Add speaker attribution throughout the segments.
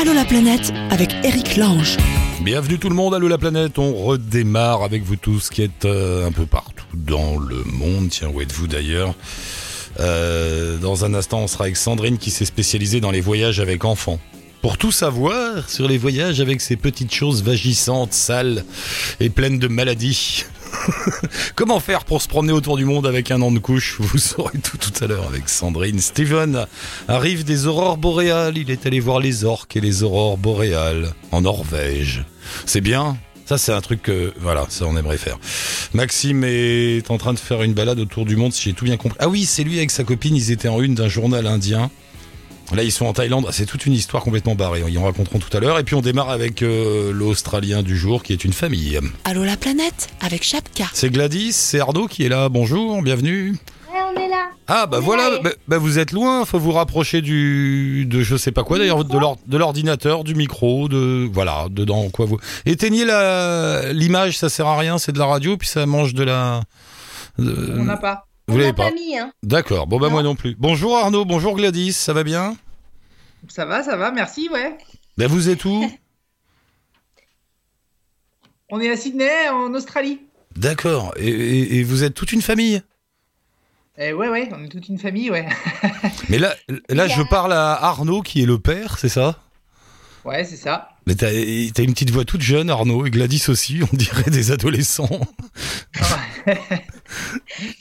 Speaker 1: Allô la planète avec Eric Lange.
Speaker 2: Bienvenue tout le monde, allô la planète, on redémarre avec vous tous qui êtes euh, un peu partout dans le monde, tiens où êtes-vous d'ailleurs Euh, Dans un instant on sera avec Sandrine qui s'est spécialisée dans les voyages avec enfants. Pour tout savoir sur les voyages avec ces petites choses vagissantes, sales et pleines de maladies. Comment faire pour se promener autour du monde avec un an de couche Vous saurez tout tout à l'heure avec Sandrine. Steven arrive des aurores boréales. Il est allé voir les orques et les aurores boréales en Norvège. C'est bien? Ça, c'est un truc que, voilà, ça, on aimerait faire. Maxime est en train de faire une balade autour du monde, si j'ai tout bien compris. Ah oui, c'est lui avec sa copine, ils étaient en une d'un journal indien. Là, ils sont en Thaïlande. C'est toute une histoire complètement barrée. Ils en raconteront tout à l'heure. Et puis, on démarre avec euh, l'Australien du jour, qui est une famille.
Speaker 1: Allô la planète avec Chapka.
Speaker 2: C'est Gladys, c'est Arnaud qui est là. Bonjour, bienvenue.
Speaker 3: Ouais, on est là.
Speaker 2: Ah bah voilà, bah, bah, vous êtes loin, faut vous rapprocher du de je sais pas quoi d'ailleurs de l'or- de l'ordinateur, du micro, de voilà, dedans quoi vous. Éteignez la l'image, ça sert à rien, c'est de la radio puis ça mange de la de-
Speaker 4: On n'a pas.
Speaker 2: Vous
Speaker 3: on
Speaker 2: l'avez pas.
Speaker 3: pas mis, hein.
Speaker 2: D'accord. Bon bah
Speaker 3: Non.
Speaker 2: moi non plus. Bonjour Arnaud, bonjour Gladys, ça va bien?
Speaker 4: Ça va, ça va, merci, ouais.
Speaker 2: Bah vous êtes où?
Speaker 4: On est à Sydney, en Australie.
Speaker 2: D'accord. Et, et- et vous êtes toute une famille?
Speaker 4: Eh ouais, ouais, on est toute une famille, ouais.
Speaker 2: Mais là là je parle à Arnaud qui est le père, c'est ça?
Speaker 4: Ouais, c'est ça.
Speaker 2: Mais t'as t'as une petite voix toute jeune Arnaud et Gladys aussi, on dirait des adolescents.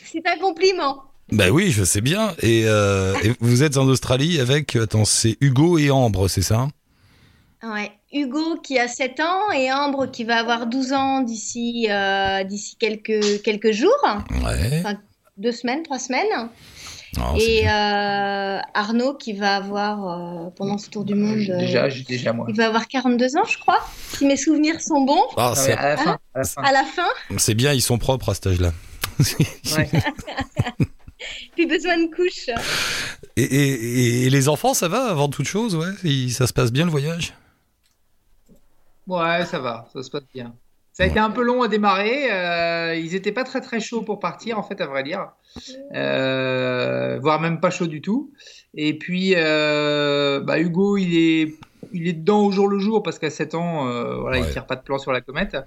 Speaker 3: C'est un compliment.
Speaker 2: Bah oui, je sais bien. Et, euh, et vous êtes en Australie avec, attends, c'est Hugo et Ambre, c'est ça
Speaker 3: Ouais. Hugo qui a 7 ans et Ambre qui va avoir 12 ans d'ici euh, d'ici quelques, quelques jours,
Speaker 2: Ouais.
Speaker 3: deux semaines, trois semaines. Et euh, Arnaud qui va avoir, euh, pendant ce tour du monde,
Speaker 4: J'ai
Speaker 3: euh,
Speaker 4: déjà, déjà moi.
Speaker 3: il va avoir 42 ans, je crois, si mes souvenirs sont bons.
Speaker 2: Ah,
Speaker 4: Ah à la fin. À la fin.
Speaker 3: À la fin,
Speaker 2: c'est bien, ils sont propres à cet âge-là.
Speaker 4: Ouais.
Speaker 3: plus besoin de couches.
Speaker 2: Et, et- et les enfants, ça va avant toute chose, ouais? Ça se passe bien le voyage?
Speaker 4: Ouais, ça va, ça se passe bien. Ça a été un peu long à démarrer. euh, ils étaient pas très très chauds pour partir, en fait, à vrai dire. Euh, voire même pas chauds du tout. Et puis, euh, bah, Hugo, il est, il est dedans au jour le jour parce qu'à 7 ans, euh, voilà,
Speaker 2: Ouais.
Speaker 4: il tire pas de plan sur la comète.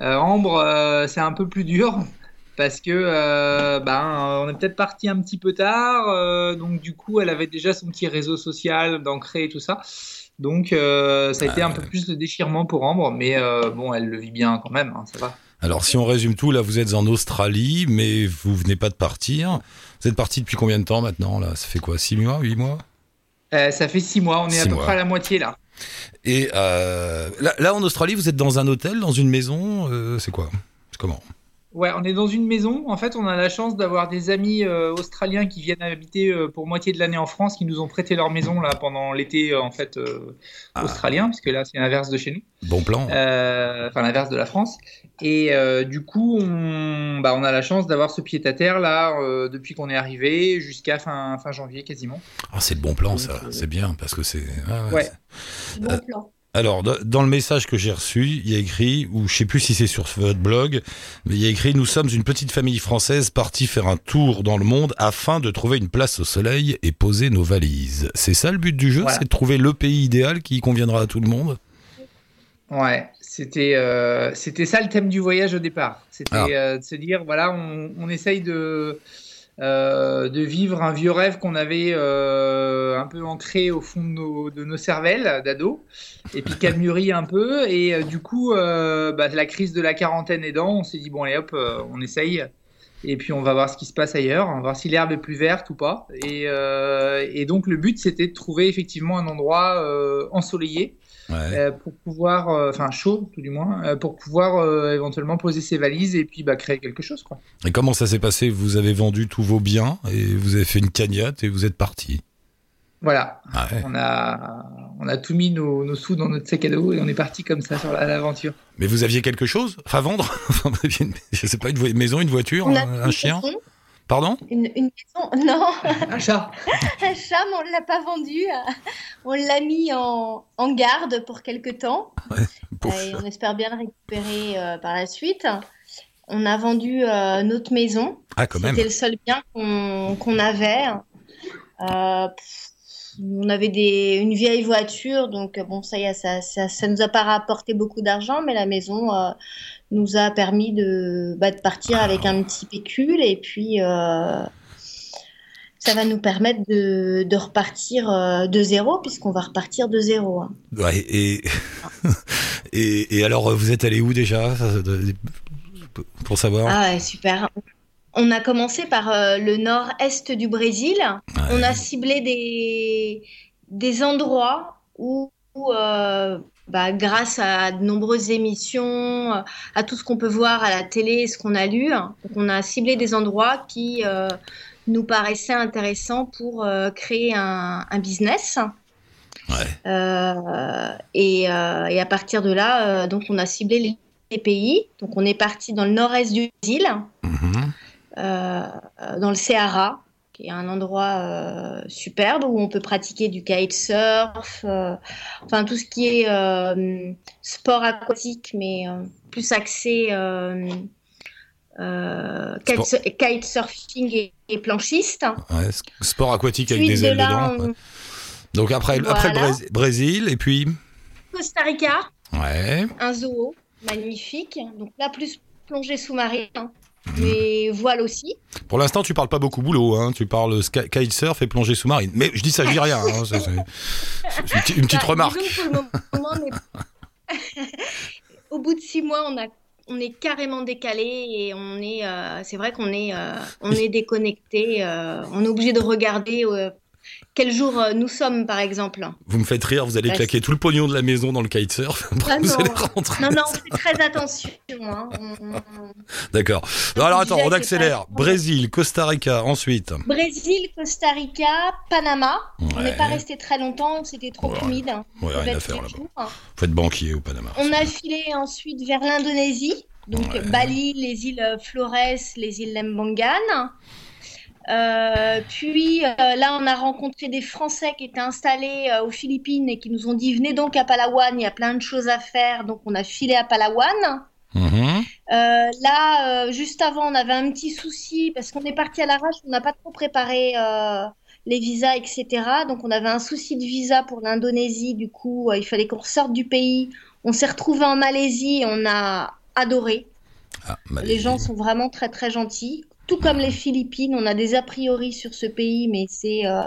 Speaker 4: Euh, Ambre, euh, c'est un peu plus dur. Parce que euh, ben, on est peut-être parti un petit peu tard, euh, donc du coup elle avait déjà son petit réseau social d'ancré et tout ça. Donc euh, ça a été un peu plus le déchirement pour Ambre, mais bon, elle le vit bien quand même, hein, ça va.
Speaker 2: Alors, si on résume tout, là, vous êtes en Australie, mais vous venez pas de partir. Vous êtes parti depuis combien de temps maintenant là? Ça fait quoi 6 mois 8 mois?
Speaker 4: Ça fait six mois, on est
Speaker 2: Six
Speaker 4: à peu
Speaker 2: mois.
Speaker 4: près à la moitié là.
Speaker 2: Et là, là, en Australie, vous êtes dans un hôtel, dans une maison C'est quoi? C'est comment?
Speaker 4: Ouais, on est dans une maison. En fait, on a la chance d'avoir des amis euh, australiens qui viennent habiter euh, pour moitié de l'année en France, qui nous ont prêté leur maison là pendant l'été euh, en fait euh,
Speaker 2: Ah.
Speaker 4: australien, puisque là c'est l'inverse de chez nous.
Speaker 2: Bon plan.
Speaker 4: Euh, enfin l'inverse de la France. Et euh, du coup, on, bah, on a la chance d'avoir ce pied à terre là euh, depuis qu'on est arrivé jusqu'à fin, fin janvier quasiment.
Speaker 2: Ah, c'est le bon plan, ça.
Speaker 4: Euh,
Speaker 2: C'est bien, parce que c'est. ah ouais,
Speaker 4: Ouais.
Speaker 3: Bon
Speaker 2: Euh,
Speaker 3: plan.
Speaker 2: Alors, dans- le message que j'ai reçu, il y a écrit, ou je sais plus si c'est sur votre blog, mais il y a écrit Nous sommes une petite famille française partie faire un tour dans le monde afin de trouver une place au soleil et poser nos valises. C'est ça le but du jeu
Speaker 4: Voilà.
Speaker 2: C'est de trouver le pays idéal qui conviendra à tout le monde?
Speaker 4: Ouais, c'était euh, c'était ça le thème du voyage au départ. C'était
Speaker 2: Ah.
Speaker 4: euh, de se dire voilà, on, on essaye de euh, de vivre un vieux rêve qu'on avait euh, un peu ancré au fond de nos, de nos cervelles d'ados, et puis qui a mûri un peu. Et euh, du coup, euh, bah, la crise de la quarantaine aidant, on s'est dit bon allez hop, euh, on essaye. Et puis on va voir ce qui se passe ailleurs, on va voir si l'herbe est plus verte ou pas. Et, et donc le but c'était de trouver effectivement un endroit ensoleillé
Speaker 2: Ouais.
Speaker 4: euh, pour pouvoir, euh, enfin chaud tout du moins, euh, pour pouvoir euh, éventuellement poser ses valises et puis bah, créer quelque chose quoi.
Speaker 2: Et comment ça s'est passé? Vous avez vendu tous vos biens et vous avez fait une cagnotte et vous êtes parti.
Speaker 4: Voilà,
Speaker 2: Ah ouais.
Speaker 4: on a, on a tout mis nos, nos sous dans notre sac à dos et on est parti comme ça sur la- l'aventure.
Speaker 2: Mais vous aviez quelque chose à vendre? Enfin, Je sais pas, une maison, une voiture,
Speaker 3: On
Speaker 2: un, chien? Pardon?
Speaker 3: Une, une maison, non,
Speaker 4: Un chat
Speaker 3: un chat, mais on ne l'a pas vendu. On l'a mis en, en garde pour quelque temps. Euh, et
Speaker 2: chat.
Speaker 3: on espère bien le récupérer euh, par la suite. On a vendu euh, notre maison.
Speaker 2: Ah, quand même.
Speaker 3: C'était le seul bien qu'on qu'on avait. Euh, pff, On avait des, une vieille voiture, donc bon, ça y est, ça, ça, ça nous a pas rapporté beaucoup d'argent, mais la maison euh, nous a permis de, bah, de partir avec un petit pécule et puis euh, ça va nous permettre de, de repartir euh, de zéro puisqu'on va repartir de zéro. hein.
Speaker 2: Ouais, et, et, et alors, vous êtes allé où déjà Pour savoir?
Speaker 3: Ah ouais, super. On a commencé par euh, le nord-est du Brésil. On a ciblé des, des endroits où, où, euh, bah, grâce à de nombreuses émissions, à tout ce qu'on peut voir à la télé, ce qu'on a lu, hein, donc on a ciblé des endroits qui euh, nous paraissaient intéressants pour euh, créer un, un business.
Speaker 2: Ouais.
Speaker 3: Euh, et, et à partir de là, donc on a ciblé les, les pays. Donc on est parti dans le nord-est du Brésil,
Speaker 2: Mhm.
Speaker 3: euh, dans le Ceará, qui est un endroit euh, superbe où on peut pratiquer du kitesurf, euh, enfin tout ce qui est euh, sport aquatique, mais euh, plus axé kitesurfing et, et planchiste.
Speaker 2: Ouais, sport aquatique avec des
Speaker 3: de
Speaker 2: ailes
Speaker 3: là,
Speaker 2: dedans.
Speaker 3: on-.
Speaker 2: Donc après, après
Speaker 3: Voilà.
Speaker 2: Brésil, et puis.
Speaker 3: Costa Rica,
Speaker 2: Ouais.
Speaker 3: un zoo magnifique. Donc là, plus plongée sous-marine, hein. Mais voile aussi.
Speaker 2: Pour l'instant, tu parles pas beaucoup boulot, hein. Tu parles kitesurf et plongée sous-marine. Mais je dis ça, je dis rien. hein. C'est- une, petite- une petite
Speaker 3: Bah,
Speaker 2: remarque.
Speaker 3: moment, est- Au bout de six mois, on a on est carrément décalé et on est euh, c'est vrai qu'on est euh, on est déconnecté euh, on est obligé de regarder quel jour euh, nous sommes par exemple
Speaker 2: Vous me faites rire, vous allez
Speaker 3: Bah,
Speaker 2: claquer tout le pognon de la maison dans le kitesurf. Après,
Speaker 3: Ah
Speaker 2: vous
Speaker 3: non.
Speaker 2: allez rentrer.
Speaker 3: non non on fait très attention hein.
Speaker 2: D'accord. Bon, alors attends, on accélère. Brésil, Costa Rica, ensuite.
Speaker 3: Brésil Costa Rica Panama on n'est pas resté très longtemps c'était trop
Speaker 2: Ouais.
Speaker 3: humide
Speaker 2: Ouais, rien à faire là-bas. Faut être banquier au Panama.
Speaker 3: On a filé ensuite vers l'Indonésie, donc. Bali, les îles Flores, les îles Lembangan. Euh, puis euh, là, on a rencontré des Français qui étaient installés euh, aux Philippines et qui nous ont dit venez donc à Palawan, il y a plein de choses à faire. Donc on a filé à Palawan.
Speaker 2: Mhm.
Speaker 3: Là, juste avant, on avait un petit souci parce qu'on est parti à l'arrache, on n'a pas trop préparé les visas, etc. Donc, on avait un souci de visa pour l'Indonésie. Du coup, il fallait qu'on ressorte du pays. On s'est retrouvé en Malaisie on a adoré.
Speaker 2: Ah,
Speaker 3: Les gens sont vraiment très, très gentils. Tout comme les Philippines, on a des a priori sur ce pays, mais c'est euh,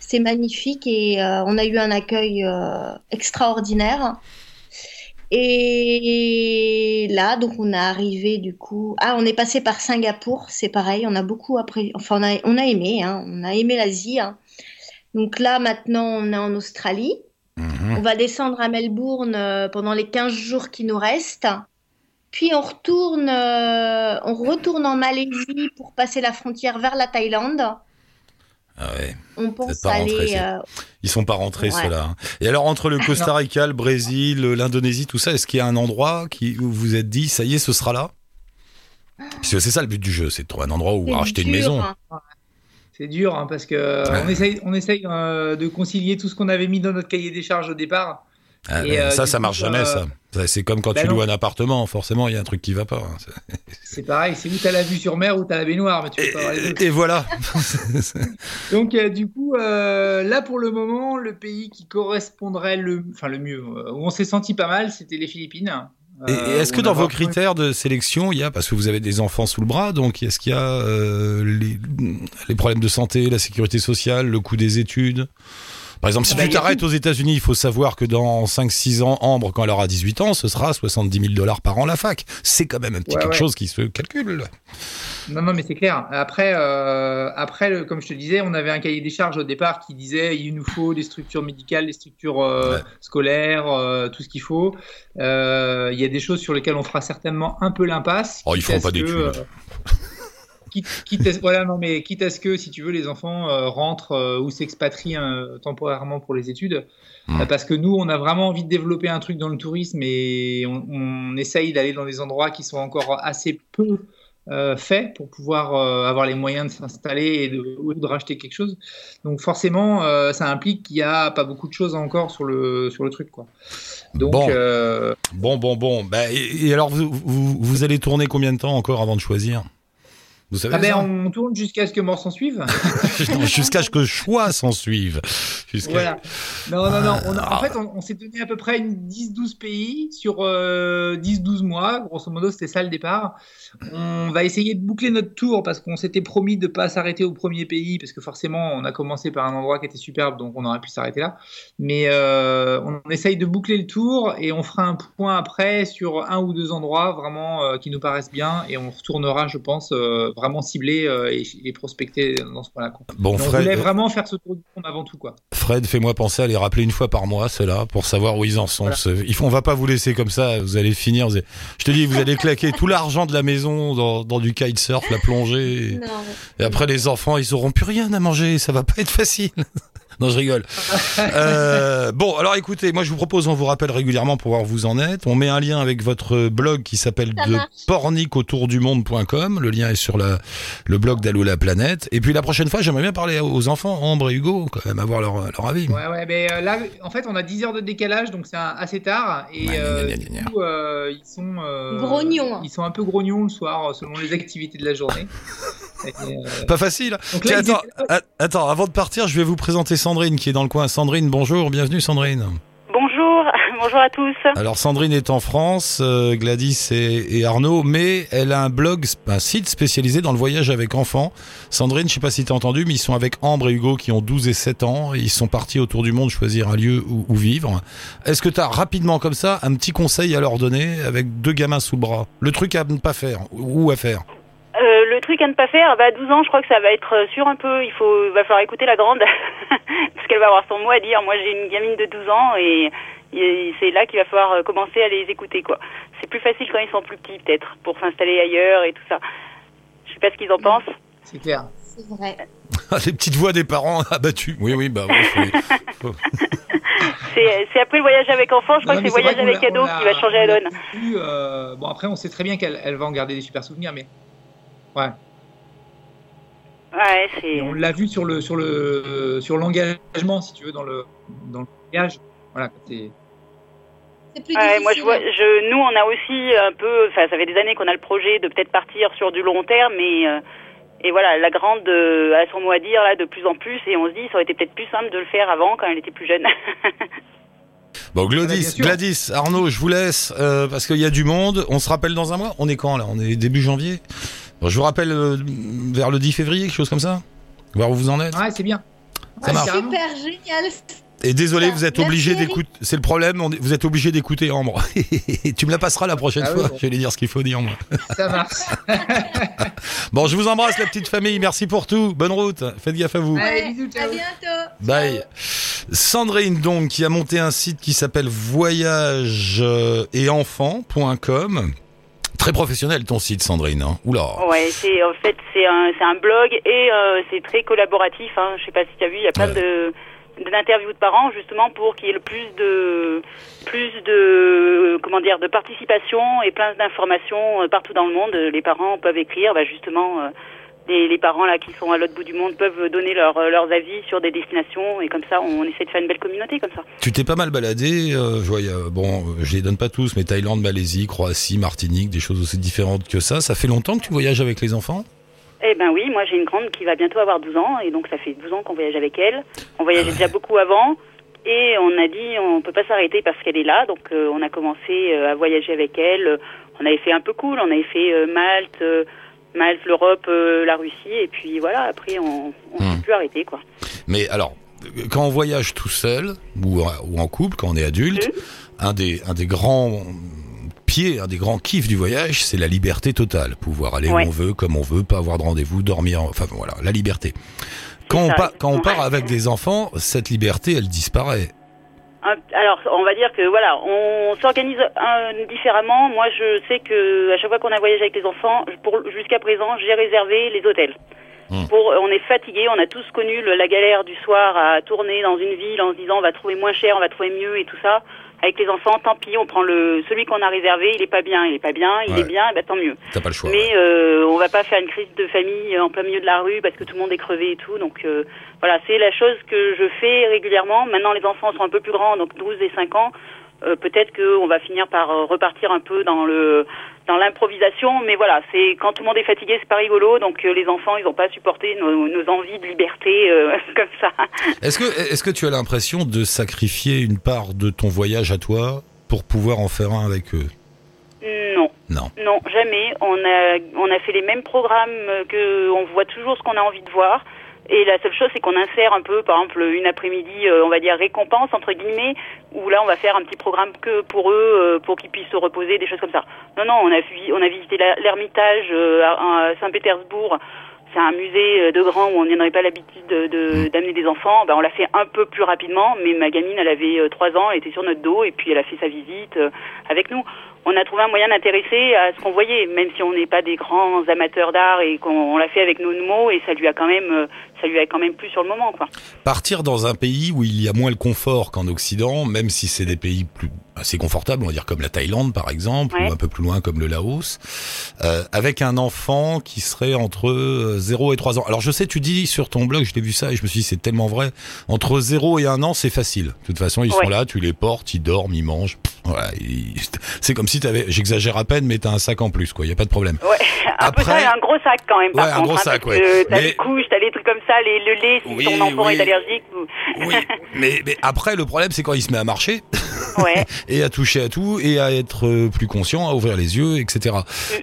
Speaker 3: c'est magnifique et euh, on a eu un accueil euh, extraordinaire. Et là, donc on est arrivé du coup. Ah, on est passé par Singapour, c'est pareil. On a beaucoup appris. Enfin, on a, on a aimé. Hein, on a aimé l'Asie. hein. Donc là, maintenant, on est en Australie.
Speaker 2: Mhm.
Speaker 3: On va descendre à Melbourne pendant les 15 jours qui nous restent. Puis on retourne, euh, on retourne en Malaisie pour passer la frontière vers la Thaïlande.
Speaker 2: Ah ouais.
Speaker 3: On pense
Speaker 2: pas
Speaker 3: aller. euh,
Speaker 2: Ils sont pas rentrés,
Speaker 3: Ouais.
Speaker 2: ceux-là. hein. Et alors, entre le Costa Rica, le Brésil, l'Indonésie, tout ça, est-ce qu'il y a un endroit qui, où vous vous êtes dit, ça y est, ce sera là? Parce que c'est ça le but du jeu, c'est de trouver un endroit où
Speaker 3: c'est
Speaker 2: racheter une maison.
Speaker 3: hein.
Speaker 4: C'est dur hein, parce que
Speaker 2: Ouais.
Speaker 4: on essaye, on essaye euh, de concilier tout ce qu'on avait mis dans notre cahier des charges au départ.
Speaker 2: Ah,
Speaker 4: Et, euh,
Speaker 2: ça, ça
Speaker 4: coup,
Speaker 2: marche jamais,
Speaker 4: euh,
Speaker 2: ça. C'est comme quand
Speaker 4: bah
Speaker 2: tu
Speaker 4: non.
Speaker 2: loues un appartement, forcément, il y a un truc qui va pas. hein. C'est-
Speaker 4: pareil, c'est où t'as la vue sur mer ou t'as la baignoire, mais tu peux pas avoir les deux.
Speaker 2: Et, et voilà.
Speaker 4: Donc euh, du coup, euh, là pour le moment, le pays qui correspondrait le, enfin le mieux, où on s'est senti pas mal, c'était les Philippines.
Speaker 2: Et, et
Speaker 4: Euh,
Speaker 2: est-ce que dans vos critères de sélection, il y a, parce que vous avez des enfants sous le bras, donc est-ce qu'il y a euh, les, les problèmes de santé, la sécurité sociale, le coût des études? Par exemple, si
Speaker 4: Ah bah,
Speaker 2: tu t'arrêtes aux États-Unis, il faut savoir que dans 5-6 ans, Ambre, quand elle aura 18 ans, ce sera 70 000 dollars par an la fac. C'est quand même un petit
Speaker 4: Ouais,
Speaker 2: quelque
Speaker 4: ouais.
Speaker 2: chose qui se calcule.
Speaker 4: Non, non, mais c'est clair. Après, euh, après, comme je te disais, on avait un cahier des charges au départ qui disait il nous faut des structures médicales, des structures euh,
Speaker 2: Ouais.
Speaker 4: scolaires, euh, tout ce qu'il faut. Il y a des choses sur lesquelles on fera certainement un peu l'impasse.
Speaker 2: Oh, ils feront pas d'études.
Speaker 4: Quitte, quitte à, voilà, non, mais quitte à ce que, si tu veux, les enfants euh, rentrent euh, ou s'expatrient euh, temporairement pour les études.
Speaker 2: Hmm.
Speaker 4: Parce que nous, on a vraiment envie de développer un truc dans le tourisme et on, on essaye d'aller dans des endroits qui sont encore assez peu faits pour pouvoir avoir les moyens de s'installer et de, ou de racheter quelque chose. Donc forcément, ça implique qu'il n'y a pas beaucoup de choses encore sur le, sur le truc. Quoi. Donc,
Speaker 2: Bon. Bon, bon, bon. Bah, et, et alors, vous, vous, vous allez tourner combien de temps encore avant de choisir? Vous savez
Speaker 4: Ah ben, on tourne jusqu'à ce que mort s'en suive.
Speaker 2: Jusqu'à ce que choix s'en suive.
Speaker 4: Voilà. Non, non, non. On a-
Speaker 2: Ah.
Speaker 4: en fait, on, on s'est donné à peu près une 10-12 pays sur euh, 10-12 mois. Grosso modo, c'était ça le départ. On va essayer de boucler notre tour parce qu'on s'était promis de ne pas s'arrêter au premier pays parce que forcément, on a commencé par un endroit qui était superbe, donc on aurait pu s'arrêter là. Mais euh, on essaye de boucler le tour et on fera un point après sur un ou deux endroits vraiment euh, qui nous paraissent bien et on retournera, je pense, euh, vraiment cibler euh, et, et prospecter dans ce point-là.
Speaker 2: Bon,
Speaker 4: Mais on voulait
Speaker 2: Fred,
Speaker 4: vraiment faire ce tour du monde avant tout, quoi.
Speaker 2: Fred, fais-moi penser à les rappeler une fois par mois, ceux-là, pour savoir où ils en sont.
Speaker 4: Voilà.
Speaker 2: Ce- Il faut, on va pas vous laisser comme ça. Vous allez finir. vous allez- Je te dis, vous allez claquer tout l'argent de la maison dans, dans du kitesurf, la plongée.
Speaker 3: Non.
Speaker 2: Et après, les enfants, ils auront plus rien à manger. Ça va pas être facile. Non, je rigole. Euh, bon, alors écoutez, moi je vous propose, on vous rappelle régulièrement pour voir où vous en êtes. On met un lien avec votre blog qui s'appelle de
Speaker 3: marche.
Speaker 2: pornicautourdumonde.com. Le lien est sur la, le blog d'Allo la planète. Et puis la prochaine fois, j'aimerais bien parler aux enfants, Ambre et Hugo, quand même, avoir leur, leur avis.
Speaker 4: Ouais, ouais, mais euh, là, en fait, on a 10 heures de décalage, donc c'est assez tard. Et
Speaker 2: Ouais,
Speaker 4: euh, du coup, euh, ils sont. euh,
Speaker 3: Grognons.
Speaker 4: Ils sont un peu grognons le soir, selon les activités de la journée. Euh,
Speaker 2: Pas facile.
Speaker 4: donc là,
Speaker 2: attends, a- attends, avant de partir, je vais vous présenter Sandrine qui est dans le coin. Sandrine, bonjour, bienvenue Sandrine.
Speaker 5: Bonjour, bonjour à tous.
Speaker 2: Alors Sandrine est en France, euh, Gladys et, et Arnaud, mais elle a un blog, un site spécialisé dans le voyage avec enfants. Sandrine, je sais pas si tu as entendu, mais ils sont avec Ambre et Hugo qui ont 12 et 7 ans. Et ils sont partis autour du monde choisir un lieu où, où vivre. Est-ce que tu as rapidement comme ça un petit conseil à leur donner avec deux gamins sous le bras? Le truc à ne pas faire ou à faire?
Speaker 5: Euh, le truc à ne pas faire, bah, à 12 ans, je crois que ça va être euh, sûr un peu. Il faut, va falloir écouter la grande, parce qu'elle va avoir son mot à dire. Moi, j'ai une gamine de 12 ans et, et c'est là qu'il va falloir euh, commencer à les écouter, quoi. C'est plus facile quand ils sont plus petits, peut-être, pour s'installer ailleurs et tout ça. Je sais pas ce qu'ils en pensent.
Speaker 4: C'est clair.
Speaker 3: C'est vrai.
Speaker 2: Les petites voix des parents abattus. Oui, oui, bah oui. faut-
Speaker 5: C'est c'est après le voyage avec enfants, je crois
Speaker 4: Non,
Speaker 5: que c'est le voyage avec
Speaker 4: l'a-
Speaker 5: ado qui va changer la donne.
Speaker 4: euh, bon, après, on sait très bien qu'elle elle va en garder des super souvenirs, mais. Ouais.
Speaker 5: Ouais, c'est.
Speaker 4: Et on l'a vu sur le sur le sur l'engagement, si tu veux, dans le dans le voyage. Voilà, c'est.
Speaker 5: Ouais, moi, je vois, je, nous, on a aussi un peu, enfin, ça fait des années qu'on a le projet de peut-être partir sur du long terme, mais euh, et voilà, la grande euh, a son mot à dire là de plus en plus, et on se dit, ça aurait été peut-être plus simple de le faire avant quand elle était plus jeune.
Speaker 2: Bon, Gladys. Gladys, Arnaud, je vous laisse euh, parce qu'il y a du monde. On se rappelle dans un mois. On est quand là? On est début janvier. Bon, je vous rappelle euh, vers le 10 février, quelque chose comme ça. Voir où vous en êtes.
Speaker 4: Ouais, c'est bien.
Speaker 2: Ça
Speaker 4: Ouais,
Speaker 2: marche.
Speaker 4: carrément.
Speaker 3: Super génial.
Speaker 2: Et désolé, vous êtes obligé d'écouter. C'est le problème. on est- Vous êtes obligé d'écouter Ambre. tu me la passeras la prochaine
Speaker 4: Ah oui,
Speaker 2: fois.
Speaker 4: bon.
Speaker 2: Je vais lui dire ce qu'il faut dire moi.
Speaker 4: Ça marche.
Speaker 2: Bon, je vous embrasse la petite famille. Merci pour tout. Bonne route. Faites gaffe à vous.
Speaker 4: Allez,
Speaker 3: Ouais,
Speaker 4: bisous, ciao.
Speaker 3: À bientôt.
Speaker 2: Bye. Sandrine, donc, qui a monté un site qui s'appelle voyage et enfants.com. Très professionnel ton site, Sandrine. Hein. Oula.
Speaker 5: ouais, c'est en fait c'est un c'est un blog et euh, c'est très collaboratif. Hein. Je sais pas si tu as vu, il y a plein
Speaker 2: Ouais.
Speaker 5: de d'interviews de parents justement pour qu'il y ait le plus de plus de comment dire de participation et plein d'informations euh, partout dans le monde. Les parents peuvent écrire, bah, justement. euh, les, les parents là qui sont à l'autre bout du monde peuvent donner leur, euh, leurs avis sur des destinations et comme ça on essaie de faire une belle communauté comme ça.
Speaker 2: Tu t'es pas mal baladé, euh, je vois, a- bon, je les donne pas tous, mais Thaïlande, Malaisie, Croatie, Martinique, des choses aussi différentes que ça. Ça fait longtemps que tu voyages avec les enfants?
Speaker 5: Eh ben oui, moi j'ai une grande qui va bientôt avoir 12 ans et donc ça fait 12 ans qu'on voyage avec elle. On voyageait déjà beaucoup avant et on a dit on peut pas s'arrêter parce qu'elle est là donc euh, on a commencé euh, à voyager avec elle. On avait fait un peu cool, on avait fait Malte, euh, Malte, l'Europe, euh, la Russie et puis voilà après on
Speaker 2: Hmm.
Speaker 5: s'est plus arrêté quoi.
Speaker 2: Mais alors, euh, quand on voyage tout seul ou, ou en couple, quand on est adulte, un des, un des grands pieds, un des grands kiffs du voyage, c'est la liberté totale. Pouvoir aller
Speaker 5: Ouais.
Speaker 2: où on veut, comme on veut, pas avoir de rendez-vous, dormir, enfin voilà, la liberté. Quand on,
Speaker 5: ça,
Speaker 2: pa- quand on
Speaker 5: exactement.
Speaker 2: part avec des enfants, cette liberté, elle disparaît.
Speaker 5: Alors, on va dire que voilà, on s'organise euh, différemment. Moi, je sais que à chaque fois qu'on a voyagé avec les enfants, jusqu'à présent, j'ai réservé les hôtels.
Speaker 2: Hmm.
Speaker 5: Pour, on est fatigué, on a tous connu le- la galère du soir à tourner dans une ville en se disant on va trouver moins cher, on va trouver mieux et tout ça. Avec les enfants, tant pis, on prend le celui qu'on a réservé, il est pas bien, il est pas bien, il
Speaker 2: Ouais.
Speaker 5: est bien, bah, tant mieux.
Speaker 2: T'as pas le choix.
Speaker 5: Mais euh, on va pas faire une crise de famille en plein milieu de la rue parce que tout le monde est crevé et tout. Donc euh, voilà, c'est la chose que je fais régulièrement. Maintenant, les enfants sont un peu plus grands, donc 12 et 5 ans. Euh, peut-être qu'on va finir par euh, repartir un peu dans le dans l'improvisation, mais voilà, c'est quand tout le monde est fatigué, c'est pas rigolo, donc euh, les enfants, ils n'ont pas supporté nos, nos, envies de liberté comme ça.
Speaker 2: Est-ce que est-ce que tu as l'impression de sacrifier une part de ton voyage à toi pour pouvoir en faire un avec eux?
Speaker 5: Non.
Speaker 2: Non.
Speaker 5: Non, jamais. On a on a fait les mêmes programmes que on voit toujours ce qu'on a envie de voir. Et la seule chose, c'est qu'on insère un peu, par exemple, une après-midi, euh, on va dire récompense entre guillemets, où là, on va faire un petit programme que pour eux, euh, pour qu'ils puissent se reposer, des choses comme ça. Non, non, on a, on a visité l'Ermitage euh, à, Saint-Pétersbourg. C'est un musée de grand où on n'aurait pas l'habitude d'amener de, d'amener des enfants. Ben, on l'a fait un peu plus rapidement, mais ma gamine, elle avait trois ans, elle était sur notre dos et puis elle a fait sa visite avec nous on a trouvé un moyen d'intéresser à ce qu'on voyait, même si on n'est pas des grands amateurs d'art et qu'on l'a fait avec nos mots et ça lui a quand même, euh, ça lui a quand même plu sur le moment, quoi.
Speaker 2: Partir dans un pays où il y a moins le confort qu'en Occident, même si c'est des pays plus assez confortables, on va dire comme la Thaïlande par exemple, ou un peu plus loin comme le Laos, euh, avec un enfant qui serait entre 0 euh, et 3 ans. Alors je sais, tu dis sur ton blog, je l'ai vu ça et je me suis dit c'est tellement vrai, entre 0 et 1 an c'est facile. De toute façon ils sont là, tu les portes, ils dorment, ils mangent. Voilà, c'est comme si tu avais, j'exagère à peine, mais t'as un sac en plus, quoi. Il y a pas de problème.
Speaker 5: Ouais, un Après, peu ça, un gros sac quand même.
Speaker 2: Par
Speaker 5: ouais,
Speaker 2: un gros
Speaker 5: hein,
Speaker 2: sac, ouais.
Speaker 5: T'as les couches, t'as les trucs comme ça, les, le lait si ton enfant est allergique.
Speaker 2: Oui, mais, mais après le problème c'est quand il se met à marcher.
Speaker 5: Ouais.
Speaker 2: et à toucher à tout et à être euh, plus conscient, à ouvrir les yeux, etc.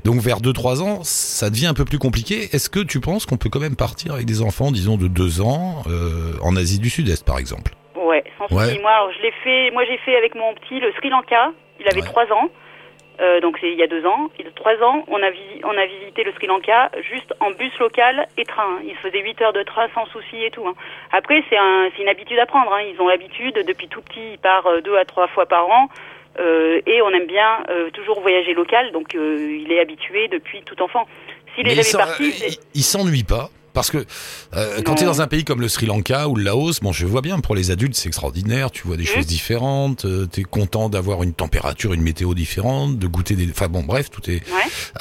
Speaker 2: Donc vers 2-3 ans, ça devient un peu plus compliqué. Est-ce que tu penses qu'on peut quand même partir avec des enfants, disons de 2 ans, euh, en Asie du Sud-Est par exemple?
Speaker 5: Ouais, sans souci. Moi, alors, je l'ai fait. Moi, j'ai fait avec mon petit le Sri Lanka. Il avait trois ans. Euh, donc c'est il y a deux ans. Il a trois ans, on a, on a visité le Sri Lanka juste en bus local et train. Il se faisait 8 heures de train sans souci et tout. Hein. Après, c'est un, une habitude à prendre. Hein. Ils ont l'habitude, depuis tout petit, il part euh, deux à trois fois par an. Euh, et on aime bien euh, toujours voyager local, donc il est habitué depuis tout enfant. S'il est jamais parti,
Speaker 2: il s'ennuie pas parce que euh, quand tu es dans un pays comme le Sri Lanka ou le Laos, bon, je vois bien, pour les adultes, c'est extraordinaire, tu vois des choses différentes, euh, tu es content d'avoir une température, une météo différente, de goûter des... Enfin bon, bref, tout est...